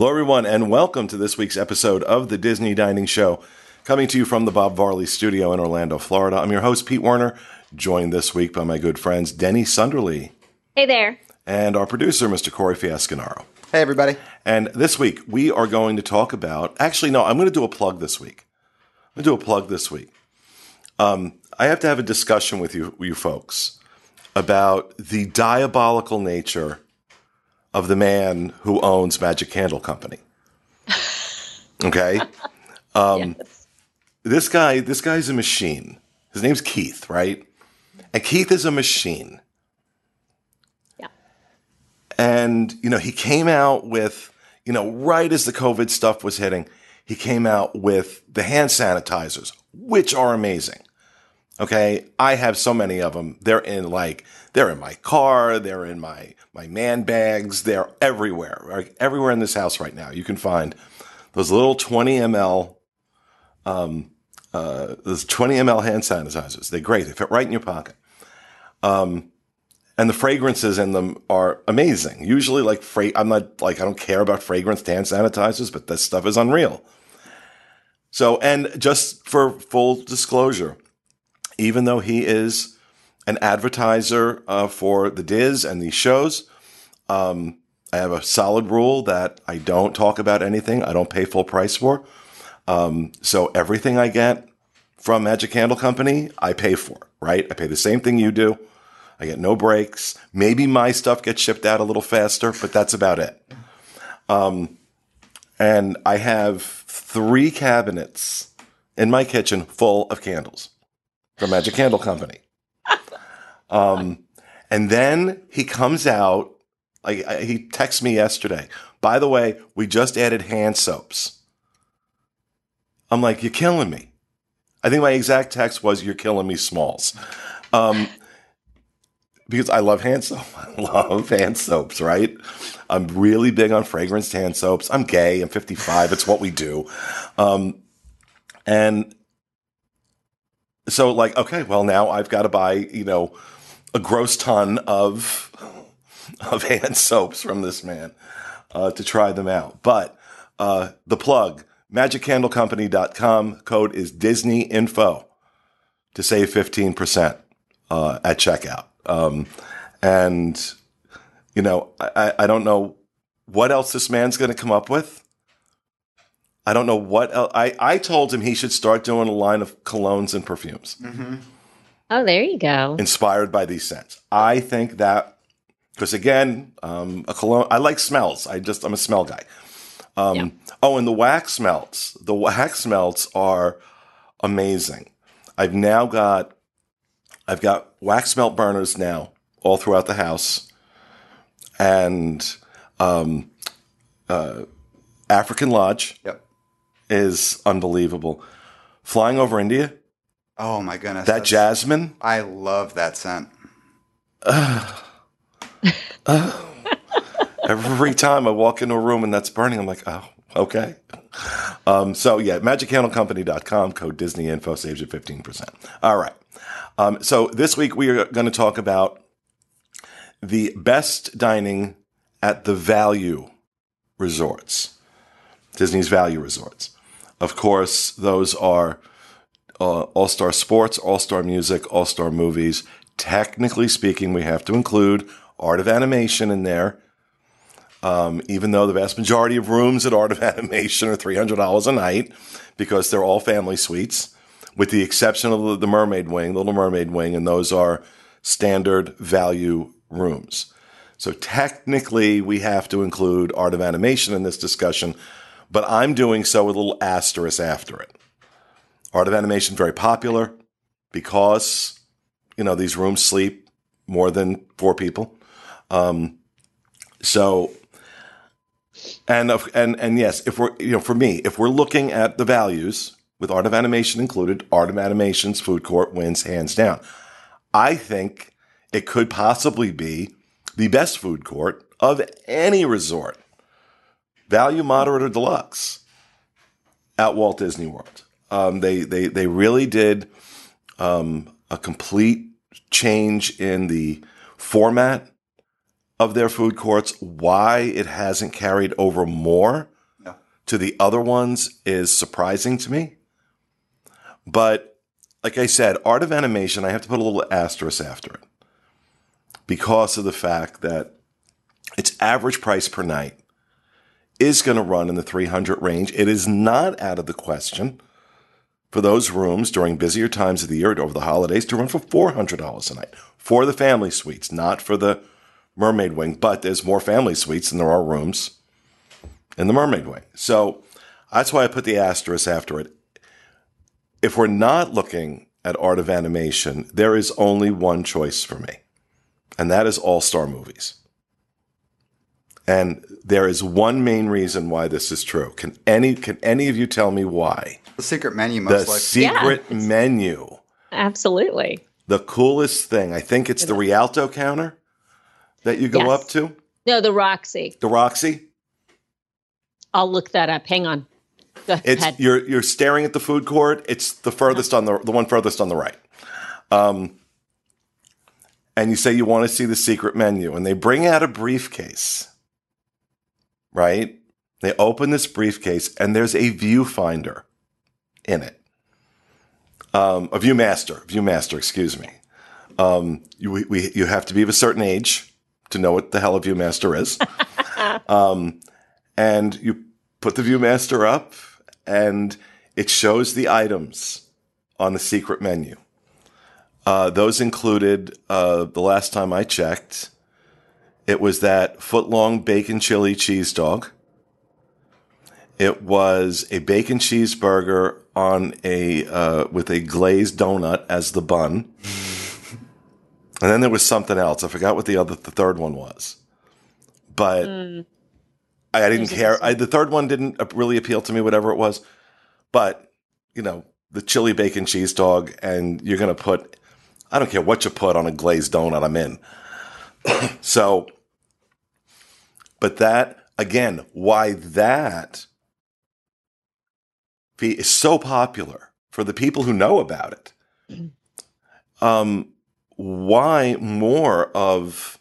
Hello, everyone, and welcome to this week's episode of the Disney Dining Show, coming to you from the Bob Varley Studio in Orlando, Florida. I'm your host, Pete Werner, joined this week by my good friends Denny Sunderly Hey there. and our producer, Mr. Corey Fiascanaro. Hey, everybody. And this week, we are going to talk about. Actually, no, I'm going to do a plug this week. I'm going to do a plug this week. Um, I have to have a discussion with you, you folks, about the diabolical nature of the man who owns Magic Candle Company. Okay, Um, yes. this guy, this guy's a machine. His name's Keith, right? And Keith is a machine. Yeah. And, you know, he came out with, you know, right as the COVID stuff was hitting, he came out with the hand sanitizers, which are amazing. Okay. I have so many of them. They're in like, they're in my car. They're in my, my man bags. They're everywhere, right? Everywhere in this house right now. You can find those little 20 ml, um, uh, those 20 ml hand sanitizers. They're great. They fit right in your pocket. Um, and the fragrances in them are amazing. Usually, like, fra- I'm not like, I don't care about fragrance hand sanitizers, but this stuff is unreal. So, and just for full disclosure, even though he is an advertiser uh, for the Diz and these shows, um, I have a solid rule that I don't talk about anything I don't pay full price for. Um, so everything I get from Magic Candle Company, I pay for, right? I pay the same thing you do. I get no breaks. Maybe my stuff gets shipped out a little faster, but that's about it. Um, and I have three cabinets in my kitchen full of candles from Magic Candle Company. Um, and then he comes out, I- he texts me yesterday. By the way, we just added hand soaps. I'm like, you're killing me. I think my exact text was, "You're killing me, Smalls," um, because I love hand soap. I love hand soaps. Right? I'm really big on fragranced hand soaps. I'm gay. I'm 55. It's what we do. Um, and so, like, okay, well, now I've got to buy, you know, a gross ton of of hand soaps from this man uh, to try them out. But uh, the plug magiccandlecompany.com code is Disney Info to save 15% uh, at checkout. Um, and, you know, I, I don't know what else this man's going to come up with. I don't know what else. I, I told him he should start doing a line of colognes and perfumes Oh, there you go. inspired by these scents. I think that because again, um, a cologne. I like smells. I just I'm a smell guy. Um, Yeah. Oh, and the wax melts. The wax melts are amazing. I've now got I've got wax melt burners now all throughout the house, and um, uh, African Lodge Yep. Is unbelievable. Flying over India, Oh my goodness. that that's- jasmine. I love that scent. Every time I walk into a room and that's burning, I'm like, oh, okay. Um, so yeah, magiccandlecompany.com, code Disney Info saves you 15%. All right. Um, so this week we are going to talk about the best dining at the value resorts, Disney's value resorts. Of course, those are uh, All Star Sports, All Star Music, All Star Movies. Technically speaking, we have to include Art of Animation in there. Um, even though the vast majority of rooms at Art of Animation are $300 a night because they're all family suites, with the exception of the- the Mermaid Wing, the Little Mermaid Wing, and those are standard value rooms. So technically, we have to include Art of Animation in this discussion, but I'm doing so with a little asterisk after it. Art of Animation very popular because you know these rooms sleep more than four people. Um, so and and and yes, if we're you know for me, if we're looking at the values with Art of Animation included, Art of Animation's food court wins hands down. I think it could possibly be the best food court of any resort, value, moderate, or deluxe, at Walt Disney World. Um, they they they really did um, a complete change in the format of their food courts. Why it hasn't carried over more No. to the other ones is surprising to me. But like I said, art of animation, I have to put a little asterisk after it because of the fact that its average price per night is going to run in the 300 range. It is not out of the question for those rooms during busier times of the year over the holidays to run for $400 a night for the family suites, not for the mermaid wing, but there's more family suites than there are rooms in the mermaid wing. So that's why I put the asterisk after it. If we're not looking at art of animation, there is only one choice for me, and that is all star movies. And there is one main reason why this is true. Can any can any of you tell me why? The secret menu, The most likely. secret Yeah, menu. Absolutely. The coolest thing. I think it's the Rialto counter that you go Yes. up to. No, the Roxy. The Roxy. I'll look that up. Hang on. Go It's you're you're staring at the food court. It's the furthest on the the one furthest on the right. Um, and you say you want to see the secret menu, and they bring out a briefcase. Right? They open this briefcase, and there's a viewfinder in it. Um, a ViewMaster, ViewMaster, excuse me. Um, you we, you have to be of a certain age to know what the hell a ViewMaster is. um, and you put the ViewMaster up, and it shows the items on the secret menu. Uh, those included uh, the last time I checked, it was that footlong bacon chili cheese dog. It was a bacon cheeseburger on a uh, with a glazed donut as the bun, and then there was something else. I forgot what the other the third one was, but I, I didn't care. I, the third one didn't really appeal to me, whatever it was. But you know, the chili bacon cheese dog, and you're gonna put. I don't care what you put on a glazed donut. I'm in. so, but that again, why that is so popular for the people who know about it. Um, why more of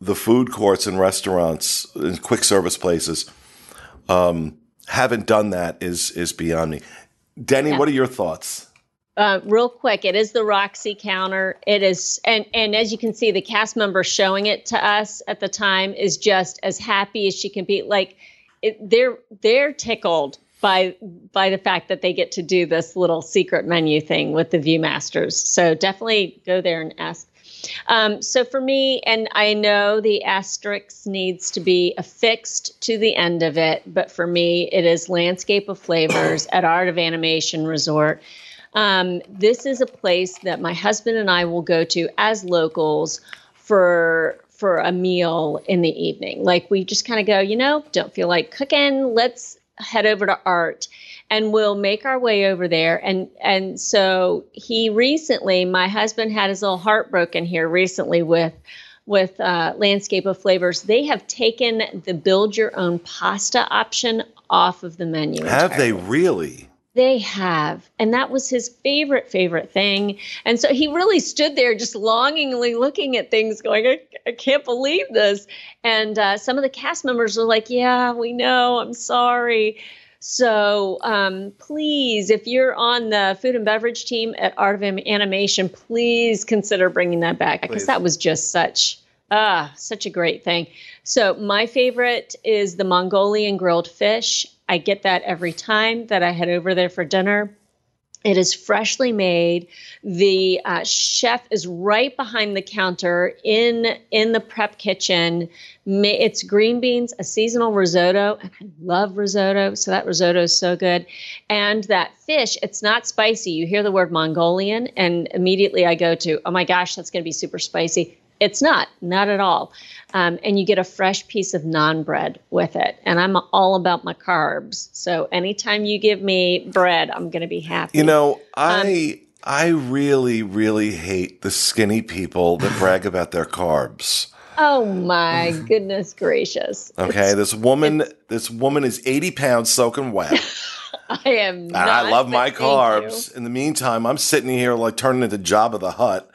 the food courts and restaurants and quick service places um, haven't done that is is beyond me. Denny, Yeah. what are your thoughts? Uh, real quick, it is the Roxy counter. It is, and and as you can see, the cast member showing it to us at the time is just as happy as she can be. Like, it, they're they're tickled by by the fact that they get to do this little secret menu thing with the ViewMasters. So definitely go there and ask. Um, so for me, and I know the asterisk needs to be affixed to the end of it, but for me, it is Landscape of Flavors at Art of Animation Resort. Um, this is a place that my husband and I will go to as locals for for a meal in the evening. Like we just kind of go, you know, don't feel like cooking. Let's head over to Art, and we'll make our way over there. And and so he recently, my husband had his little heart broken here recently with with uh, Landscape of Flavors. They have taken the build your own pasta option off of the menu. Have they really? They have. And that was his favorite, favorite thing. And so he really stood there just longingly looking at things, going, I, I can't believe this. And uh, some of the cast members were like, Yeah, we know. I'm sorry. So um, please, if you're on the food and beverage team at Art of Animation, please consider bringing that back because that was just such. Ah, such a great thing. So, my favorite is the Mongolian grilled fish. I get that every time that I head over there for dinner. It is freshly made. The uh, chef is right behind the counter in in the prep kitchen. It's green beans, a seasonal risotto, and I love risotto, so that risotto is so good. And that fish, it's not spicy. You hear the word Mongolian, and immediately I go to, oh my gosh, that's going to be super spicy. It's not, not at all. Um, and you get a fresh piece of naan bread with it. And I'm all about my carbs. So anytime you give me bread, I'm going to be happy. You know, Um, I I really really hate the skinny people that brag about their carbs. oh my goodness gracious. Okay, this woman this woman is 80 pounds soaking wet. I am And. I love my carbs. In the meantime, I'm sitting here like turning into Jabba the Hutt.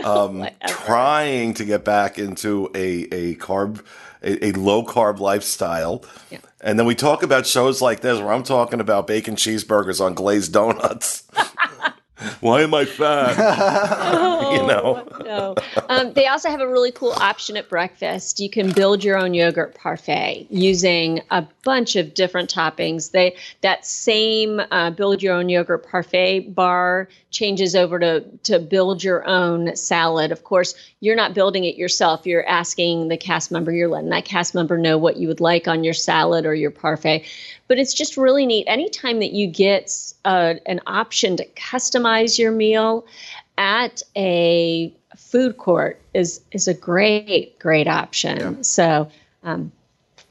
um, trying to get back into a, a carb, a, a low carb lifestyle. Yeah. And then we talk about shows like this where I'm talking about bacon cheeseburgers on glazed donuts. Why am I fat? you know? no. Um, they also have a really cool option at breakfast. You can build your own yogurt parfait using a bunch of different toppings. They that same uh, build your own yogurt parfait bar changes over to to build your own salad. Of course, you're not building it yourself. You're asking the cast member. You're letting that cast member know what you would like on your salad or your parfait. But it's just really neat. Anytime that you get uh, an option to customize your meal at a food court is is a great great option. Yeah. So um,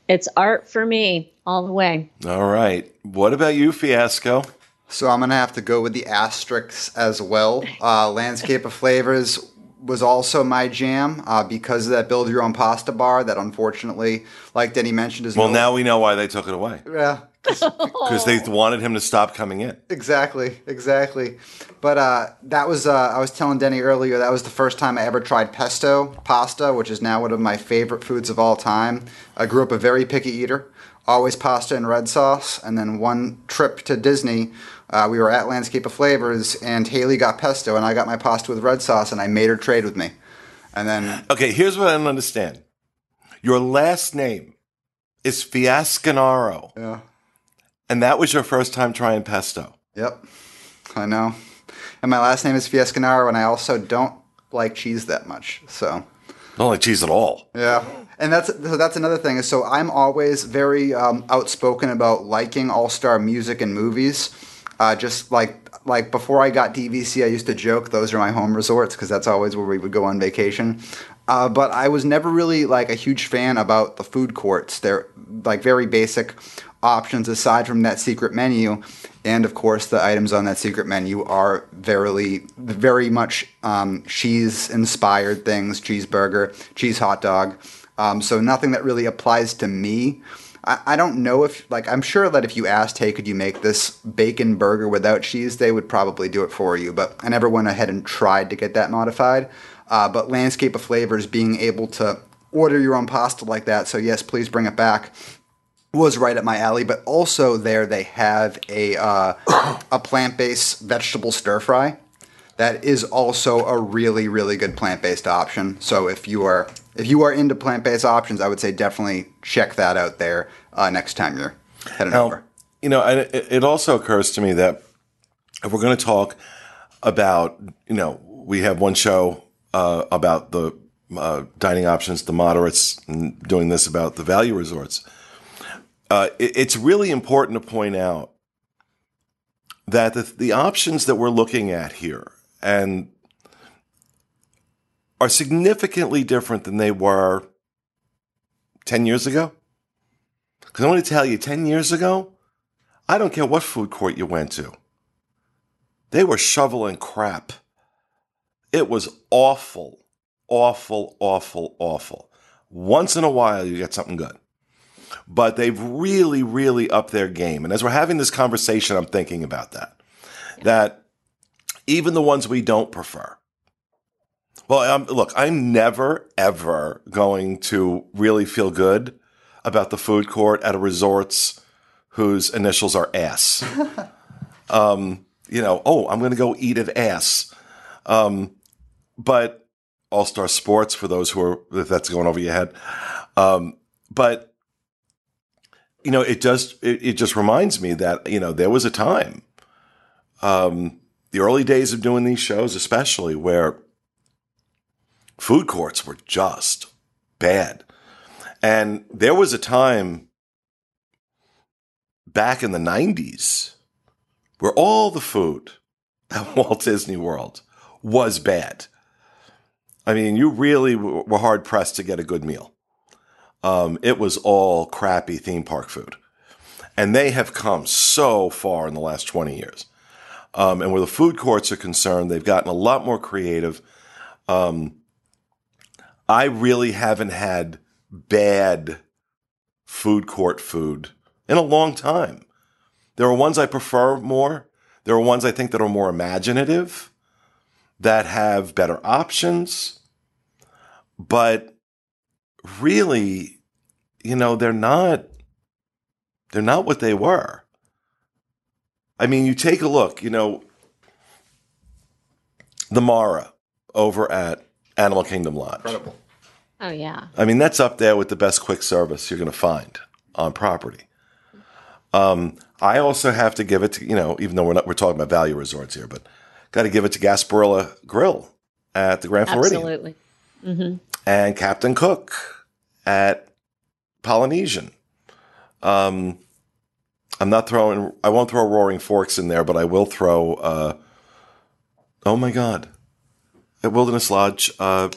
it's art for me all the way. All right. What about you, Fiasco? So I'm gonna have to go with the asterisks as well. Uh, Landscape of Flavors was also my jam uh, because of that build your own pasta bar that unfortunately, like Denny mentioned, is Well, no- now we know why they took it away yeah. Because they wanted him to stop coming in. Exactly, exactly. But uh, that was uh, I was telling Denny earlier that was the first time I ever tried pesto pasta, which is now one of my favorite foods of all time. I grew up a very picky eater, always pasta and red sauce. And then one trip to Disney, uh, we were at Landscape of Flavors, and Haley got pesto, and I got my pasta with red sauce, and I made her trade with me. And then Okay, here's what I don't understand. Your last name is Fiascanaro, yeah, and that was your first time trying pesto. yep, I know. And my last name is Fiascanaro, and I also don't like cheese that much, so. Don't like cheese at all. Yeah, and that's so that's another thing. is So I'm always very um, outspoken about liking all star music and movies. Uh, just like like before I got DVC, I used to joke those are my home resorts because that's always where we would go on vacation. Uh, but I was never really like a huge fan about the food courts. They're like very basic options aside from that secret menu, and of course the items on that secret menu are very very much um, cheese inspired things: cheeseburger, cheese hot dog. Um, so nothing that really applies to me. I, I don't know if like I'm sure that if you asked, hey, could you make this bacon burger without cheese, they would probably do it for you. But I never went ahead and tried to get that modified. Uh, but Landscape of Flavors being able to order your own pasta like that, so yes, please bring it back, was right up my alley. But also there they have a uh, a plant based vegetable stir fry. That is also a really really good plant based option. So if you are if you are into plant based options, I would say definitely check that out there uh, next time you're heading Now, over. you know, and it, also occurs to me that if we're going to talk about, you know, we have one show uh, about the uh, dining options, the moderates, doing this about the value resorts. Uh, it, it's really important to point out that the, the options that we're looking at here and are significantly different than they were 10 years ago. Because I want to tell you, 10 years ago, I don't care what food court you went to, they were shoveling crap. It was awful, awful, awful, awful. Once in a while, you get something good. But they've really, really upped their game. And as we're having this conversation, I'm thinking about that. That even the ones we don't prefer, well, um, look, I'm never, ever going to really feel good about the food court at a resort's whose initials are ass. um, you know, oh, I'm going to go eat at ass. Um, but All Star Sports, for those who are, if that's going over your head. Um, but, you know, it just, it, it just reminds me that, you know, there was a time, um, the early days of doing these shows, especially where food courts were just bad. And there was a time back in the 90s where all the food at Walt Disney World was bad. I mean, you really were hard pressed to get a good meal. Um, it was all crappy theme park food. And they have come so far in the last 20 years. Um, and where the food courts are concerned, they've gotten a lot more creative. Um, I really haven't had bad food court food in a long time. There are ones I prefer more. There are ones I think that are more imaginative. that have better options, but really, you know, they're not they're not what they were. I mean, you take a look, you know, the Mara over at Animal Kingdom Lodge. Incredible. Oh yeah. I mean, that's up there with the best quick service you're going to find on property. Um, I also have to give it to you know, even though we're not we're talking about value resorts here, but got to give it to Gasparilla Grill at the Grand Floridian Absolutely. hmm and Captain Cook at Polynesian. Um, I'm not throwing. I won't throw Roaring Forks in there, but I will throw. Uh, oh my God! At Wilderness Lodge. Uh,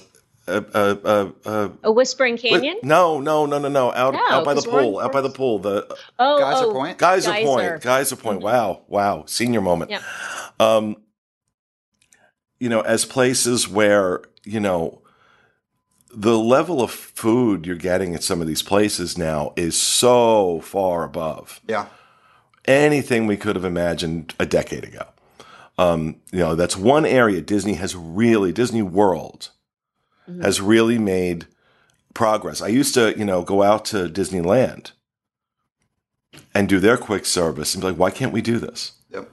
uh, uh, uh, uh, A Whispering wait, Canyon. no, no, no, no, no. Out, No, out by the Roaring pool. Out by the pool. The oh, Geyser oh, Point? Geyser, Geyser. Point. Geyser Point. Wow, wow. Senior moment. Yep. Um, you know, as places where you know the level of food you're getting at some of these places now is so far above Yeah. anything we could have imagined a decade ago. Um, you know, that's one area Disney has really, Disney World has really made progress. I used to, you know, go out to Disneyland and do their quick service and be like, why can't we do this? Yep.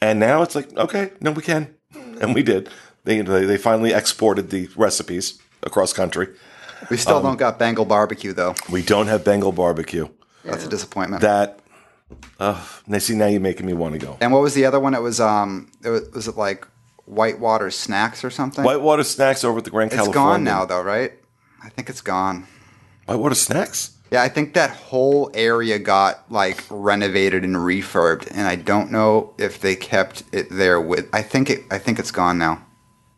And now it's like, okay, no, we can. And we did. They, they they finally exported the recipes across country. We still Um, don't got Bengal barbecue though. We don't have Bengal barbecue. That's a disappointment. That, uh, now see, now you're making me want to go. and what was the other one? It was um, it was, was it like Whitewater Snacks or something? Whitewater Snacks over at the Grand it's California. It's gone now though, right? I think it's gone. Whitewater Snacks? Yeah, I think that whole area got like renovated and refurbed, and I don't know if they kept it there with. I think it. I think it's gone now,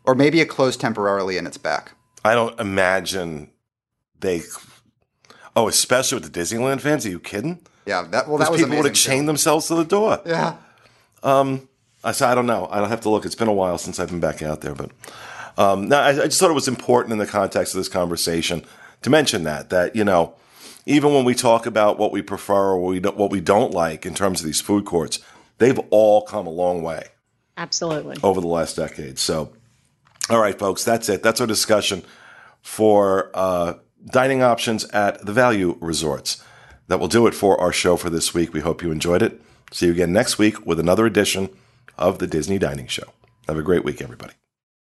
or maybe it closed temporarily and it's back. I don't imagine they. Oh, especially with the Disneyland fans? Are you kidding? Yeah, that well, Those that was people would have chained themselves to the door. Yeah, I said, I don't know. I'll have to look. It's been a while since I've been back out there, but um, no, I, I just thought it was important in the context of this conversation to mention that that you know, even when we talk about what we prefer or what we don't, what we don't like in terms of these food courts, they've all come a long way Absolutely. over the last decade. So, all right, folks, that's it. That's our discussion for uh, dining options at the value resorts. That will do it for our show for this week. We hope you enjoyed it. See you again next week with another edition of the Disney Dining Show. Have a great week, everybody.